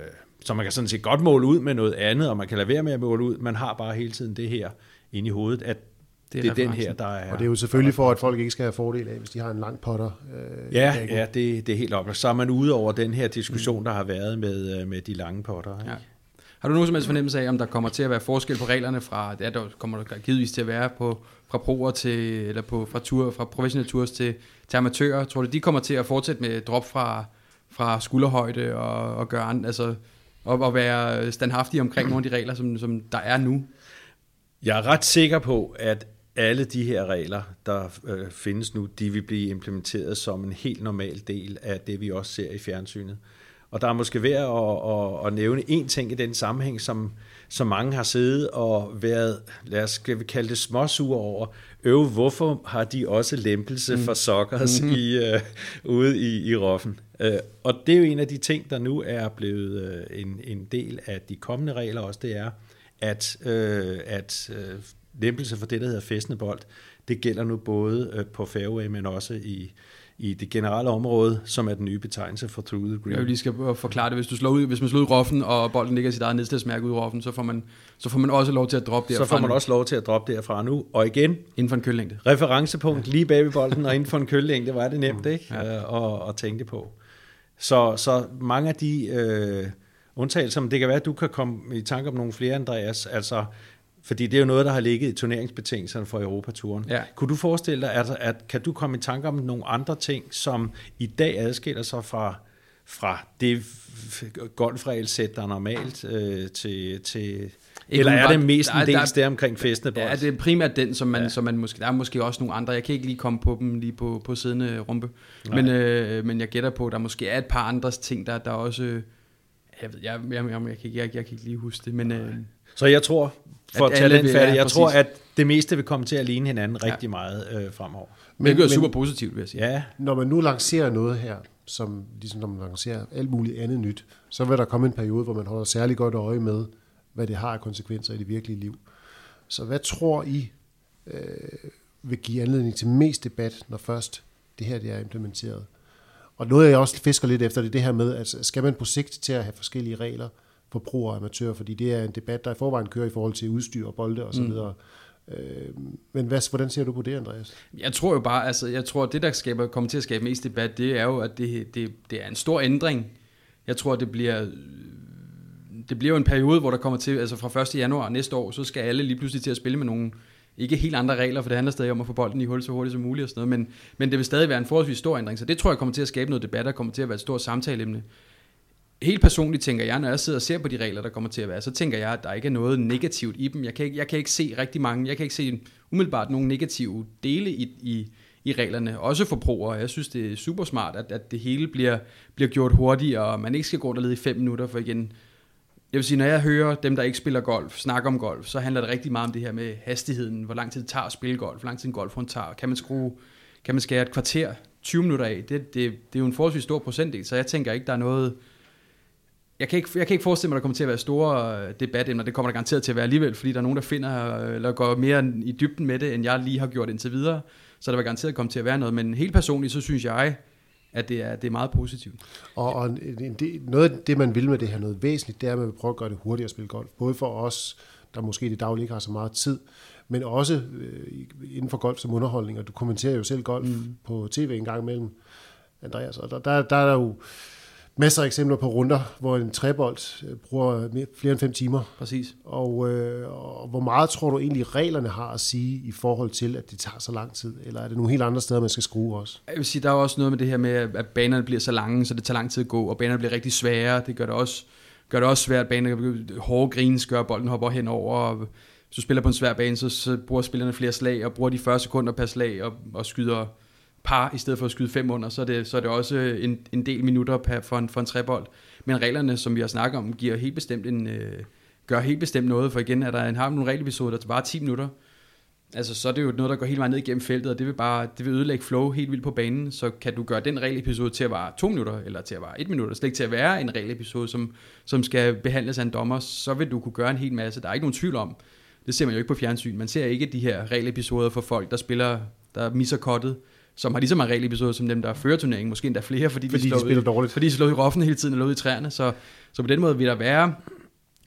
så man kan sådan set godt måle ud med noget andet, og man kan lade være med at måle ud. Man har bare hele tiden det her inde i hovedet, at det er, det er den her, der er... Og det er jo selvfølgelig for, at folk ikke skal have fordel af, hvis de har en lang potter. Øh, ja, ja det, det er helt oplagt. Så er man ude over den her diskussion, mm. der har været med, med de lange potter. Ikke? Ja. Har du nogen som helst fornemmelse af, om der kommer til at være forskel på reglerne fra, ja, der kommer der givetvis til at være på, fra proer til, eller på, fra, tur, fra professionelle tours til, til amatører? Tror du, de kommer til at fortsætte med drop fra, fra skulderhøjde og, og gøre andet, altså, og, og være standhaftige omkring nogle af de regler, som, som der er nu? Jeg er ret sikker på, at alle de her regler, der øh, findes nu, de vil blive implementeret som en helt normal del af det, vi også ser i fjernsynet. Og der er måske værd at, at, at nævne en ting i den sammenhæng, som, som mange har siddet og været, lad os skal vi kalde det småsure over. Øv, hvorfor har de også lempelse mm. for sokkers mm-hmm. i, uh, ude i, i roffen? Uh, og det er jo en af de ting, der nu er blevet uh, en, en del af de kommende regler også, det er, at, uh, at uh, lempelse for det, der hedder fæstende bold, det gælder nu både uh, på fairway, men også i, i det generelle område, som er den nye betegnelse for through the green. Jeg vil lige skal forklare det. Hvis, du slår ud, hvis man slår ud i roffen, og bolden ligger sit eget nedstedsmærke ud i roffen, så får, man, så får man også lov til at droppe derfra. Så får man også lov til at droppe derfra nu. Og igen... Inden for en køllængde. Referencepunkt lige bag ved bolden, og inden for en køllængde, var det nemt, ikke? Ja. Øh, at, at tænke på. Så, så mange af de øh, undtagelser, det kan være, at du kan komme i tanke om nogle flere, Andreas. Altså, fordi det er jo noget, der har ligget i turneringsbetingelserne for Europaturen. Ja. Kunne du forestille dig, at, at kan du komme i tanke om nogle andre ting, som i dag adskiller sig fra, fra det golfregelsæt, der er normalt øh, til, til eller er det mest en del der omkring festene? Ja, det er primært den, som man, ja. som man måske, der er måske også nogle andre, jeg kan ikke lige komme på dem lige på, på siddende rumpe, men, øh, men jeg gætter på, at der måske er et par andre ting, der, der også, jeg, ved, jeg, jeg, jeg, jeg, jeg, jeg, jeg kan ikke lige huske det, men... Øh, så jeg tror, for at, at tage den færdig, jeg præcis. tror, at det meste vil komme til at ligne hinanden rigtig ja. meget øh, fremover. Men, det er super positivt, vil jeg sige. Ja. Når man nu lancerer noget her, som ligesom når man lancerer alt muligt andet nyt, så vil der komme en periode, hvor man holder særlig godt øje med, hvad det har af konsekvenser i det virkelige liv. Så hvad tror I øh, vil give anledning til mest debat, når først det her det er implementeret? Og noget, jeg også fisker lidt efter, det er det her med, at skal man på sigt til at have forskellige regler, for pro og amatør, fordi det er en debat, der i forvejen kører i forhold til udstyr og bolde og så mm. videre. Øh, men hvad, hvordan ser du på det, Andreas? Jeg tror jo bare, altså, jeg tror, at det, der skaber, kommer til at skabe mest debat, det er jo, at det, det, det er en stor ændring. Jeg tror, det bliver, det bliver jo en periode, hvor der kommer til, altså fra 1. januar næste år, så skal alle lige pludselig til at spille med nogle, ikke helt andre regler, for det handler stadig om at få bolden i hul så hurtigt som muligt og sådan noget, men, men det vil stadig være en forholdsvis stor ændring, så det tror jeg kommer til at skabe noget debat, og kommer til at være et stort samtaleemne helt personligt tænker jeg, når jeg sidder og ser på de regler, der kommer til at være, så tænker jeg, at der ikke er noget negativt i dem. Jeg kan ikke, jeg kan ikke se rigtig mange, jeg kan ikke se umiddelbart nogen negative dele i, i, i reglerne, også for proer. Jeg synes, det er super smart, at, at det hele bliver, bliver gjort hurtigere, og man ikke skal gå der i fem minutter, for igen, jeg vil sige, når jeg hører dem, der ikke spiller golf, snakke om golf, så handler det rigtig meget om det her med hastigheden, hvor lang tid det tager at spille golf, hvor lang tid en golfrund tager, kan man skrue, kan man skære et kvarter, 20 minutter af, det, det, det er jo en forholdsvis stor procentdel, så jeg tænker ikke, der er noget, jeg kan, ikke, jeg kan ikke forestille mig, at der kommer til at være store øh, debatemner. Det kommer der garanteret til at være alligevel, fordi der er nogen, der finder øh, eller går mere i dybden med det, end jeg lige har gjort indtil videre. Så der vil garanteret komme til at være noget. Men helt personligt, så synes jeg, at det er, det er meget positivt. Og, og det, noget af det, man vil med det her, noget væsentligt, det er, at man vil prøve at gøre det hurtigere at spille golf. Både for os, der måske i det daglige ikke har så meget tid, men også øh, inden for golf som underholdning. Og du kommenterer jo selv golf mm. på tv en gang imellem, Andreas. Og der, der, der er der jo masser af eksempler på runder, hvor en trebold øh, bruger flere end fem timer. Præcis. Og, øh, og hvor meget tror du egentlig reglerne har at sige i forhold til, at det tager så lang tid? Eller er det nogle helt andre steder, man skal skrue også? Jeg vil sige, der er også noget med det her med, at banerne bliver så lange, så det tager lang tid at gå, og banerne bliver rigtig svære. Det gør det også, gør det også svært, at banerne hårde grins gør, bolden hopper henover, og hvis du spiller på en svær bane, så, så bruger spillerne flere slag, og bruger de 40 sekunder per slag, og, og skyder par, i stedet for at skyde fem under, så er det, så er det også øh, en, en del minutter per, for, en, for en trebold. Men reglerne, som vi har snakket om, giver helt bestemt en, øh, gør helt bestemt noget, for igen er der en, har nogle regelepisoder, der bare 10 minutter, altså, så er det jo noget, der går helt vejen ned igennem feltet, og det vil bare det vil ødelægge flow helt vildt på banen, så kan du gøre den regelepisode til at vare to minutter, eller til at vare et minut, og slet ikke til at være en regelepisode, som, som skal behandles af en dommer, så vil du kunne gøre en hel masse. Der er ikke nogen tvivl om, det ser man jo ikke på fjernsyn, man ser ikke de her regelepisoder for folk, der spiller, der misser kottet, som har lige så mange regelepisoder som dem, der fører turneringen, måske endda flere, fordi, Fordi de slår spiller ud, dårligt. Fordi de slår i roffen hele tiden eller ud i træerne, så, så på den måde vil der være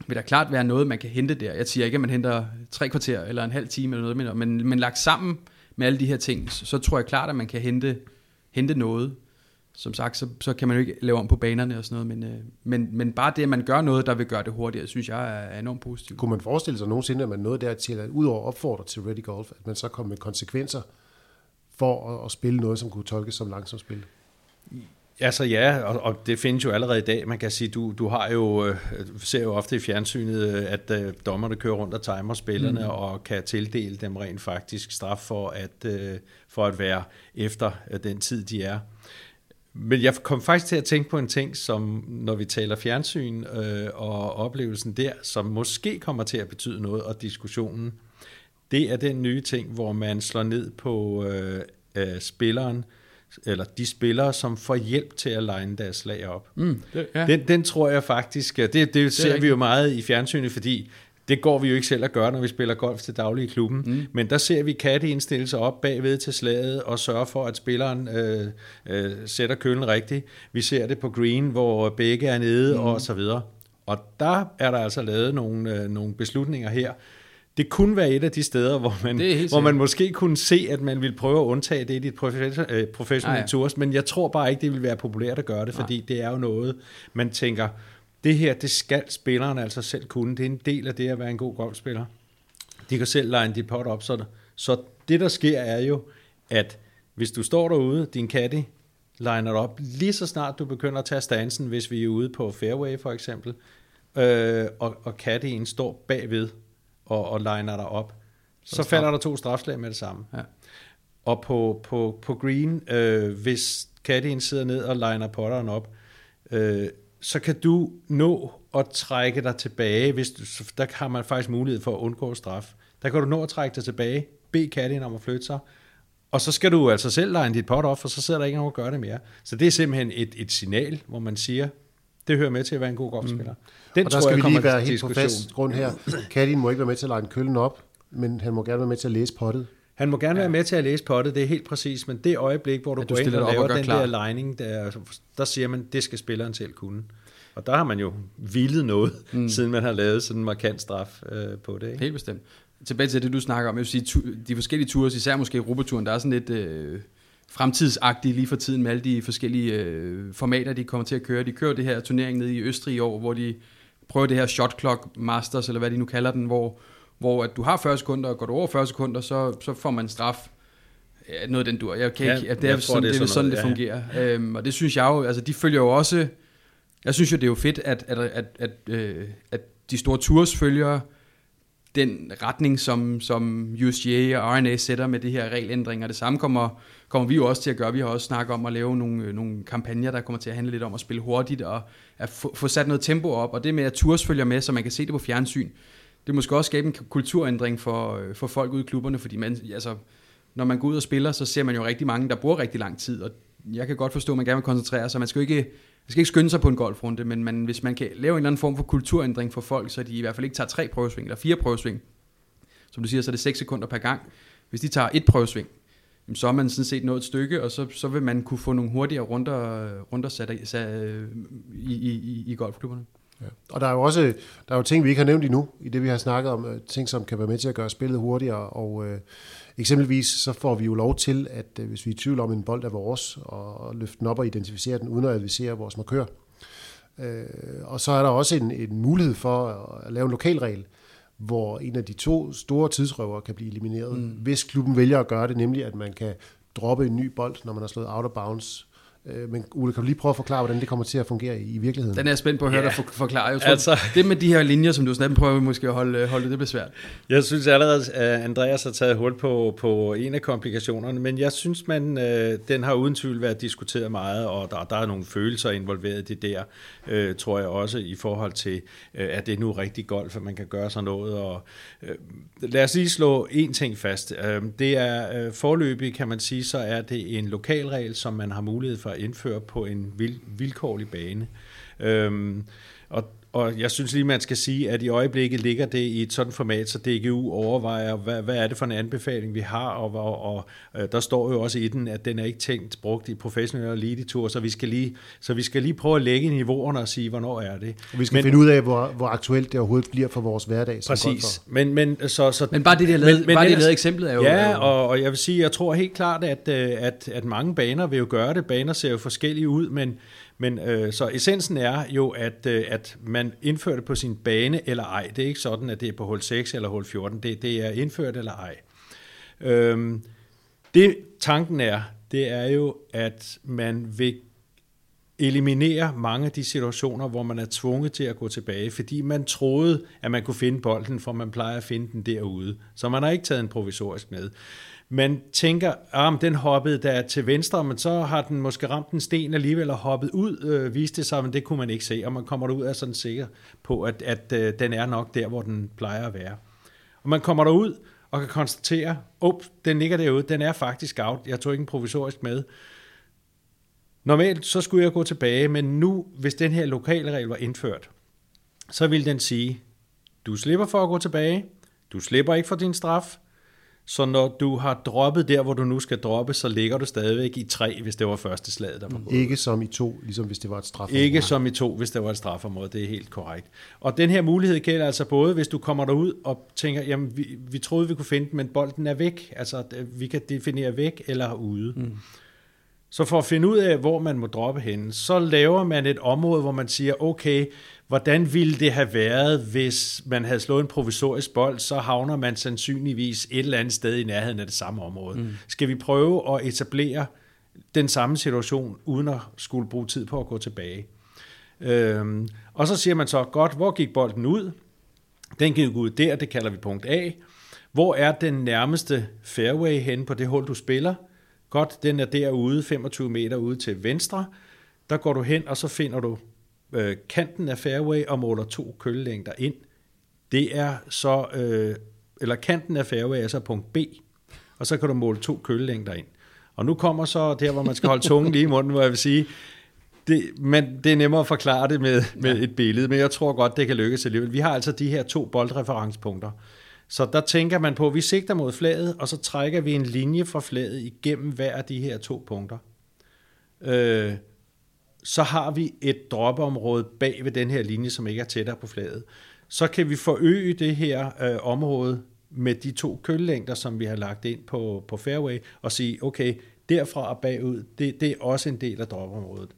vil der klart være noget, man kan hente der. Jeg siger ikke, at man henter tre kvarter eller en halv time eller noget, men, men lagt sammen med alle de her ting, så, så tror jeg klart, at man kan hente, hente noget. Som sagt, så, så kan man jo ikke lave om på banerne og sådan noget, men, øh, men, men bare det, at man gør noget, der vil gøre det hurtigere, synes jeg er enormt positivt. Kunne man forestille sig nogensinde, at man nåede dertil, at udover at opfordre til Ready Golf, at man så kom med konsekvenser for at, at spille noget, som kunne tolkes som langsomt spil? Altså ja, og, og det findes jo allerede i dag. Man kan sige, du, du har jo, øh, ser jo ofte i fjernsynet, øh, at øh, dommerne kører rundt og timer spillerne mm. og kan tildele dem rent faktisk straf for at, øh, for at være efter øh, den tid, de er. Men jeg kom faktisk til at tænke på en ting, som når vi taler fjernsyn øh, og oplevelsen der, som måske kommer til at betyde noget, og diskussionen, det er den nye ting, hvor man slår ned på øh, øh, spilleren, eller de spillere, som får hjælp til at line deres slag op. Mm, det, ja. Den, den tror jeg faktisk, det, det, det ser rigtigt. vi jo meget i fjernsynet, fordi det går vi jo ikke selv at gøre, når vi spiller golf til daglig i klubben. Mm. Men der ser vi Katte indstille sig op bagved til slaget og sørge for, at spilleren øh, øh, sætter kølen rigtigt. Vi ser det på green, hvor begge er nede mm. og så videre. Og der er der altså lavet nogle, øh, nogle beslutninger her. Det kunne være et af de steder, hvor man, hvor man måske kunne se, at man ville prøve at undtage det i dit professionelle øh, professionelle Ah, ja. tours, men jeg tror bare ikke, det vil være populært at gøre det, fordi det er jo noget, man tænker, det her, det skal spilleren altså selv kunne. Det er en del af det at være en god golfspiller. De kan selv line dit pot op, så, det- så det, der sker, er jo, at hvis du står derude, din caddy liner op, lige så snart du begynder at tage stansen, hvis vi er ude på fairway for eksempel, øh, og, og caddien står bagved og, og liner dig op, så, så falder der to strafslag med det samme. Ja. Og på, på, på green, øh, hvis caddien sidder ned og liner potteren op, øh, så kan du nå at trække dig tilbage, hvis du, der har man faktisk mulighed for at undgå straf. Der kan du nå at trække dig tilbage, bede caddien om at flytte sig, og så skal du altså selv line dit pot op, for så sidder der ikke nogen at gøre det mere. Så det er simpelthen et, et signal, hvor man siger, det hører med til at være en god golfspiller. Den og der skal vi kommer lige være til helt på fast grund her. Kaddien må ikke være med til at line køllen op, men han må gerne være med til at læse pottet. Han må gerne ja. være med til at læse pottet, det er helt præcis, men det øjeblik, hvor du, At du går ind og laver og den klar. der lining, der, der siger man, det skal spilleren selv kunne. Og der har man jo vildet noget, mm. [laughs] siden man har lavet sådan en markant straf øh, på det. Ikke? Helt bestemt. Tilbage til det, du snakker om. Jeg vil sige, de forskellige tours, især måske Europaturen, der er sådan lidt øh, fremtidsagtigt lige for tiden med alle de forskellige øh, formater, de kommer til at køre. De kører det her turnering nede i Østrig i år, hvor de prøver det her shot clock masters, eller hvad de nu kalder den, hvor, hvor at du har 40 sekunder, og går du over 40 sekunder, så, så får man en straf. Ja, noget den dur. Jeg kan Ja, ikke, ja, det er jeg jeg tror, sådan, det det er er sådan sådan, det noget, fungerer. Øhm, og det synes jeg jo, altså de følger jo også, jeg synes jo, det er jo fedt, at, at, at, at, øh, at de store tours følger den retning, som, som USGA og RNA sætter med det her regelændringer. Det samme kommer, kommer vi jo også til at gøre. Vi har også snakket om at lave nogle, øh, nogle kampagner, der kommer til at handle lidt om at spille hurtigt og at få, få sat noget tempo op. Og det med, at tours følger med, så man kan se det på fjernsyn, det måske også skabe en kulturændring for, øh, for folk ude i klubberne, fordi man, altså, når man går ud og spiller, så ser man jo rigtig mange, der bruger rigtig lang tid, og jeg kan godt forstå, at man gerne vil koncentrere sig. Man skal jo ikke, skal ikke skynde sig på en golfrunde, men man, hvis man kan lave en eller anden form for kulturændring for folk, så de i hvert fald ikke tager tre prøvesving eller fire prøvesving, som du siger, så er det 6 sekunder per gang. Hvis de tager et prøvesving, jamen, så er man sådan set nået et stykke, og så, så vil man kunne få nogle hurtigere runder, runder sat, sat øh, i, i, i, i golfklubberne. Ja. Og der er jo også der er jo ting, vi ikke har nævnt endnu, i det vi har snakket om, øh, ting, som kan være med til at gøre spillet hurtigere, og øh, eksempelvis så får vi jo lov til, at øh, hvis vi er i tvivl om en bold er vores, og, løfte den op og identificere den, uden at advisere vores markør. Øh, og så er der også en, en mulighed for at lave en lokalregel, hvor en af de to store tidsrøver kan blive elimineret, mm. hvis klubben vælger at gøre det, nemlig at man kan droppe en ny bold, når man har slået out of bounds men Ole, kan du lige prøve at forklare, hvordan det kommer til at fungere i, virkeligheden? Den er jeg spændt på at høre Ja. dig for, forklare. Jeg tror, Altså- det med de her linjer, som du snakker, prøver vi måske at holde, holde det bliver svært. Jeg synes allerede, at Andreas har taget hul på, på en af komplikationerne, men jeg synes, man, øh, den har uden tvivl været diskuteret meget, og der, der er nogle følelser involveret i det der, øh, tror jeg også, i forhold til, øh, at det er nu rigtig golf, at man kan gøre sådan noget. Og, øh, lad os lige slå en ting fast. Øh, det er øh, forløbig, kan man sige, så er det en lokalregel, som man har mulighed for at indføre på en vil, vilkårlig bane. Øhm, og, og jeg synes lige, man skal sige, at i øjeblikket ligger det i et sådan format, så DGU overvejer, hvad, hvad er det for en anbefaling, vi har, og, og, og øh, der står jo også i den, at den er ikke tænkt brugt i professionelle elite tour, så vi skal lige, så vi skal lige prøve at lægge niveauerne og sige, hvornår er det. Og vi skal men, finde ud af, hvor, hvor aktuelt det overhovedet bliver for vores hverdag som Præcis. Men, men, så, så, Men bare det, de har lavet, Men- men bare det, de har ellers- lavet eksemplet er jo... Ja, og, og jeg vil sige, jeg tror helt klart, at, øh, at, at mange baner vil jo gøre det. Baner ser jo forskellige ud, men, men øh, så essensen er jo, at, øh, at man indfører det på sin bane eller ej. Det er ikke sådan, at det er på hul 6 eller hul 14. Det, det er indført eller ej. Øhm, det tanken er, det er jo, at man vil eliminere mange af de situationer, hvor man er tvunget til at gå tilbage, fordi man troede, at man kunne finde bolden, for man plejer at finde den derude. Så man har ikke taget en provisorisk med. Man tænker, at den hoppede der til venstre, men så har den måske ramt en sten alligevel og hoppet ud, øh, viste det sig, men det kunne man ikke se, og man kommer derud og er sådan sikker på, at, at øh, den er nok der, hvor den plejer at være. Og man kommer derud og kan konstatere, op, den ligger derude, den er faktisk out, jeg tog ikke en provisorisk med. Normalt så skulle jeg gå tilbage, men nu, hvis den her lokale regel var indført, så ville den sige, du slipper for at gå tilbage, du slipper ikke for din straf, så når du har droppet der, hvor du nu skal droppe, så ligger du stadigvæk i tre, hvis det var første slag, der var gået. Ikke som i to, ligesom hvis det var et straf. Ikke som i to, hvis det var et strafområde, det er helt korrekt. Og den her mulighed gælder altså både, hvis du kommer derud og tænker, jamen vi, vi troede, vi kunne finde den, men bolden er væk. Altså vi kan definere væk eller ude. Mm. Så for at finde ud af, hvor man må droppe henne, så laver man et område, hvor man siger, okay, hvordan ville det have været, hvis man havde slået en provisorisk bold, så havner man sandsynligvis et eller andet sted i nærheden af det samme område. Mm. Skal vi prøve at etablere den samme situation, uden at skulle bruge tid på at gå tilbage? Øhm, og så siger man så, godt, hvor gik bolden ud? Den gik ud der, det kalder vi punkt A. Hvor er den nærmeste fairway hen på det hul, du spiller? Godt, den er derude, 25 meter ude til venstre. Der går du hen, og så finder du øh, kanten af fairway og måler to køllelængder ind. Det er så, øh, eller kanten af fairway er så punkt B, og så kan du måle to køllelængder ind. Og nu kommer så der, hvor man skal holde tungen lige i munden, hvor jeg vil sige, det, men det er nemmere at forklare det med, med ja. et billede, men jeg tror godt, det kan lykkes alligevel. Vi har altså de her to boldreferencepunkter. Så der tænker man på, at vi sigter mod flaget, og så trækker vi en linje fra flaget igennem hver af de her to punkter. Øh, så har vi et droppeområde bag ved den her linje, som ikke er tættere på flaget. Så kan vi forøge det her øh, område med de to køllængder, som vi har lagt ind på, på fairway, og sige, okay, derfra og bagud, det, det er også en del af droppeområdet.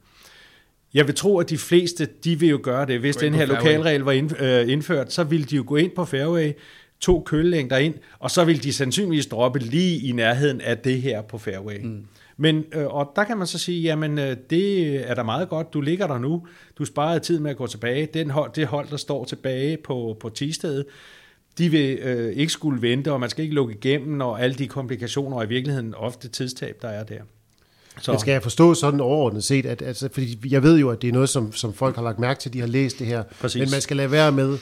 Jeg vil tro, at de fleste, de vil jo gøre det. Hvis den her fairway. lokalregel var ind, øh, indført, så ville de jo gå ind på fairway, to kølelængder ind, og så vil de sandsynligvis droppe lige i nærheden af det her på fairway. Mm. Men, øh, og der kan man så sige, jamen øh, det er da meget godt, du ligger der nu, du sparede tid med at gå tilbage, Den hold, det hold, der står tilbage på, på tistedet, de vil øh, ikke skulle vente, og man skal ikke lukke igennem, og alle de komplikationer, og i virkeligheden ofte tidstab, der er der. Så. Men skal jeg forstå sådan overordnet set, at, altså, fordi jeg ved jo, at det er noget, som, som folk har lagt mærke til, de har læst det her, Præcis. men man skal lade være med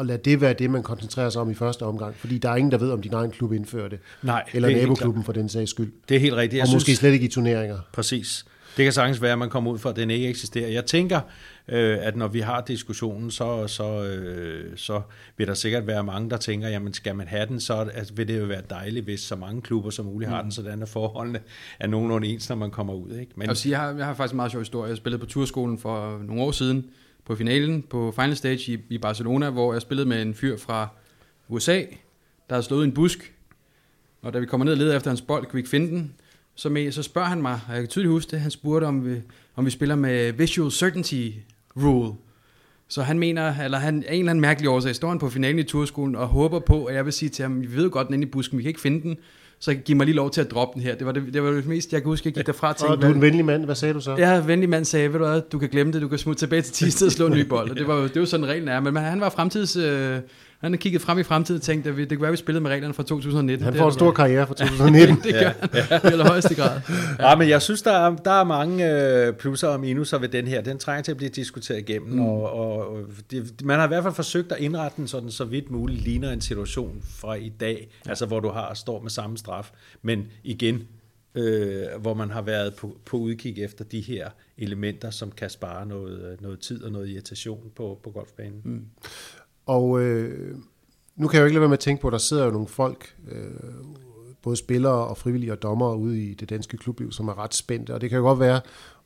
at lade det være det, man koncentrerer sig om i første omgang, fordi der er ingen, der ved, om din egen klub indfører det, Nej, eller det naboklubben for den sags skyld, Det er helt rigtigt. Jeg og synes, måske slet ikke i turneringer. Præcis. Det kan sagtens være, at man kommer ud for, at den ikke eksisterer. Jeg tænker, øh, at når vi har diskussionen, så, så, øh, så vil der sikkert være mange, der tænker, jamen skal man have den, så altså, vil det jo være dejligt, hvis så mange klubber som muligt har den, sådan at forholdene er nogenlunde ens, når man kommer ud. Ikke? Men, Jeg, vil sige, jeg, har, jeg har faktisk en meget sjov historie. Jeg spillede på turskolen for nogle år siden på finalen på Final Stage i, i Barcelona, hvor jeg spillede med en fyr fra USA, der havde slået en busk. Og da vi kommer ned og leder efter hans bold, kan vi ikke finde den. Så, med, så spørger han mig, og jeg kan tydeligt huske det, han spurgte, om vi, om vi spiller med Visual Certainty Rule. Så han mener, eller han er en eller anden mærkelig årsag, står han på finalen i turskolen og håber på, at jeg vil sige til ham, vi ved godt den inde i busken, vi kan ikke finde den, så giv mig lige lov til at droppe den her. Det var det, det, var det mest, jeg kan huske, jeg gik derfra og du er en venlig mand, hvad sagde du så? Ja, venlig mand sagde, ved du hvad, du kan glemme det, du kan smutte tilbage til Tisted og slå en ny bold. Og det var jo det var sådan reglen er, men han var fremtids... Øh, han har kigget frem i fremtiden og tænkt, at vi, det kunne være, at vi spillede med reglerne fra 2019. Han får en stor karriere fra 2019. [laughs] det gør han i allerhøjeste grad. Ja. [laughs] ja, men jeg synes, der er, der er mange øh, plusser og minuser ved den her. Den trænger til at blive diskuteret igennem, mm. og, og det, man har i hvert fald forsøgt at indrette den sådan, så vidt muligt ligner en situation fra i dag, ja. altså hvor du har står med samme straf. Men igen, øh, hvor man har været på, på udkig efter de her elementer, som kan spare noget, noget tid og noget irritation på, på golfbanen. Mm. Og øh, nu kan jeg jo ikke lade være med at tænke på, at der sidder jo nogle folk, øh, både spillere og frivillige og dommere ude i det danske klubliv, som er ret spændte. Og det kan jo godt være,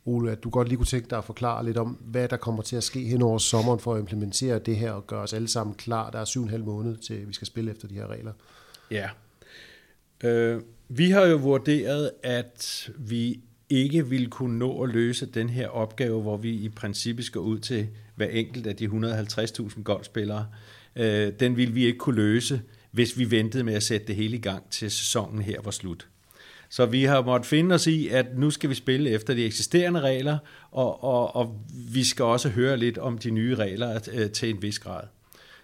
Ole, at du godt lige kunne tænke dig at forklare lidt om, hvad der kommer til at ske hen over sommeren for at implementere det her og gøre os alle sammen klar. Der er syv og en halv måned til, at vi skal spille efter de her regler. Ja. Øh, vi har jo vurderet, at vi ikke ville kunne nå at løse den her opgave, hvor vi i princippet skal ud til hver enkelt af de 150.000 golfspillere. Øh, den ville vi ikke kunne løse, hvis vi ventede med at sætte det hele i gang til sæsonen her var slut. Så vi har måttet finde os i, at nu skal vi spille efter de eksisterende regler, og, og, og vi skal også høre lidt om de nye regler øh, til en vis grad.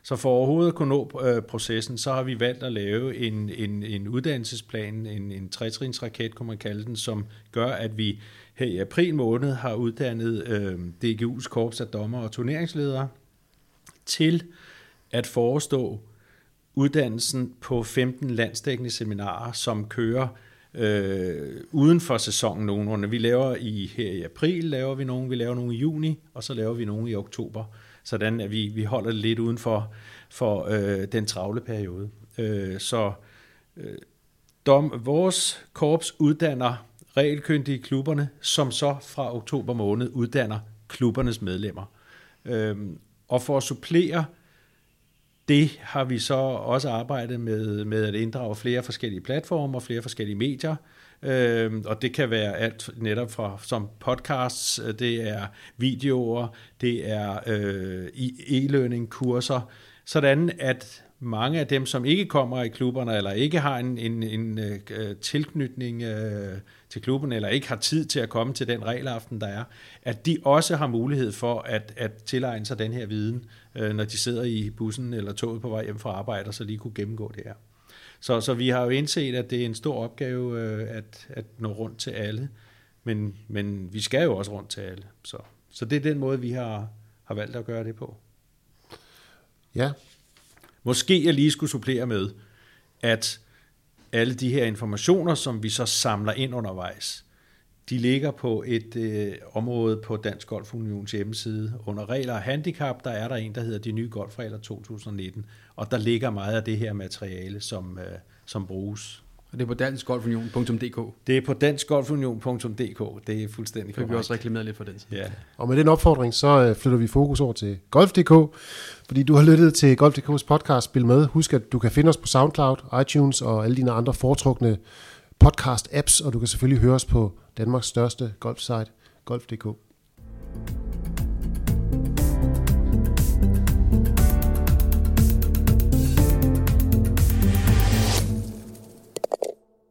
Så for overhovedet at kunne nå øh, processen, så har vi valgt at lave en, en, en uddannelsesplan, en, en trætrinsraket, kunne man kalde den, som gør, at vi her i april måned har uddannet øh, DGU's korps af dommer og turneringsledere til at forestå uddannelsen på 15 landsdækkende seminarer, som kører øh, uden for sæsonen nogenlunde. Vi laver i her i april, laver vi nogle, vi laver nogle i juni, og så laver vi nogle i oktober sådan at vi, vi holder det lidt uden for, for øh, den travle periode. Øh, så øh, dom, vores korps uddanner regelkyndige klubberne, som så fra oktober måned uddanner klubbernes medlemmer. Øh, og for at supplere det har vi så også arbejdet med, med at inddrage flere forskellige platformer, flere forskellige medier, Øh, og det kan være alt netop fra som podcasts, øh, det er videoer, det er øh, e-learning kurser, sådan at mange af dem, som ikke kommer i klubberne, eller ikke har en, en, en øh, tilknytning øh, til klubben, eller ikke har tid til at komme til den regelaften, der er, at de også har mulighed for at, at tilegne sig den her viden, øh, når de sidder i bussen eller toget på vej hjem fra arbejde, og så lige kunne gennemgå det her. Så, så vi har jo indset, at det er en stor opgave øh, at, at nå rundt til alle, men, men vi skal jo også rundt til alle. Så, så det er den måde, vi har, har valgt at gøre det på. Ja. Måske jeg lige skulle supplere med, at alle de her informationer, som vi så samler ind undervejs, de ligger på et øh, område på Dansk Golf Unions hjemmeside. Under regler og handicap, der er der en, der hedder De Nye Golfregler 2019, og der ligger meget af det her materiale, som, øh, som bruges. Og det er på danskgolfunion.dk? Det er på danskgolfunion.dk, det er fuldstændig korrekt. Vi også reklameret lidt for den. Ja. Og med den opfordring, så øh, flytter vi fokus over til Golf.dk, fordi du har lyttet til Golf.dk's podcast Spil Med. Husk, at du kan finde os på SoundCloud, iTunes og alle dine andre foretrukne podcast-apps, og du kan selvfølgelig høre os på Danmarks største golfsite, golf.dk.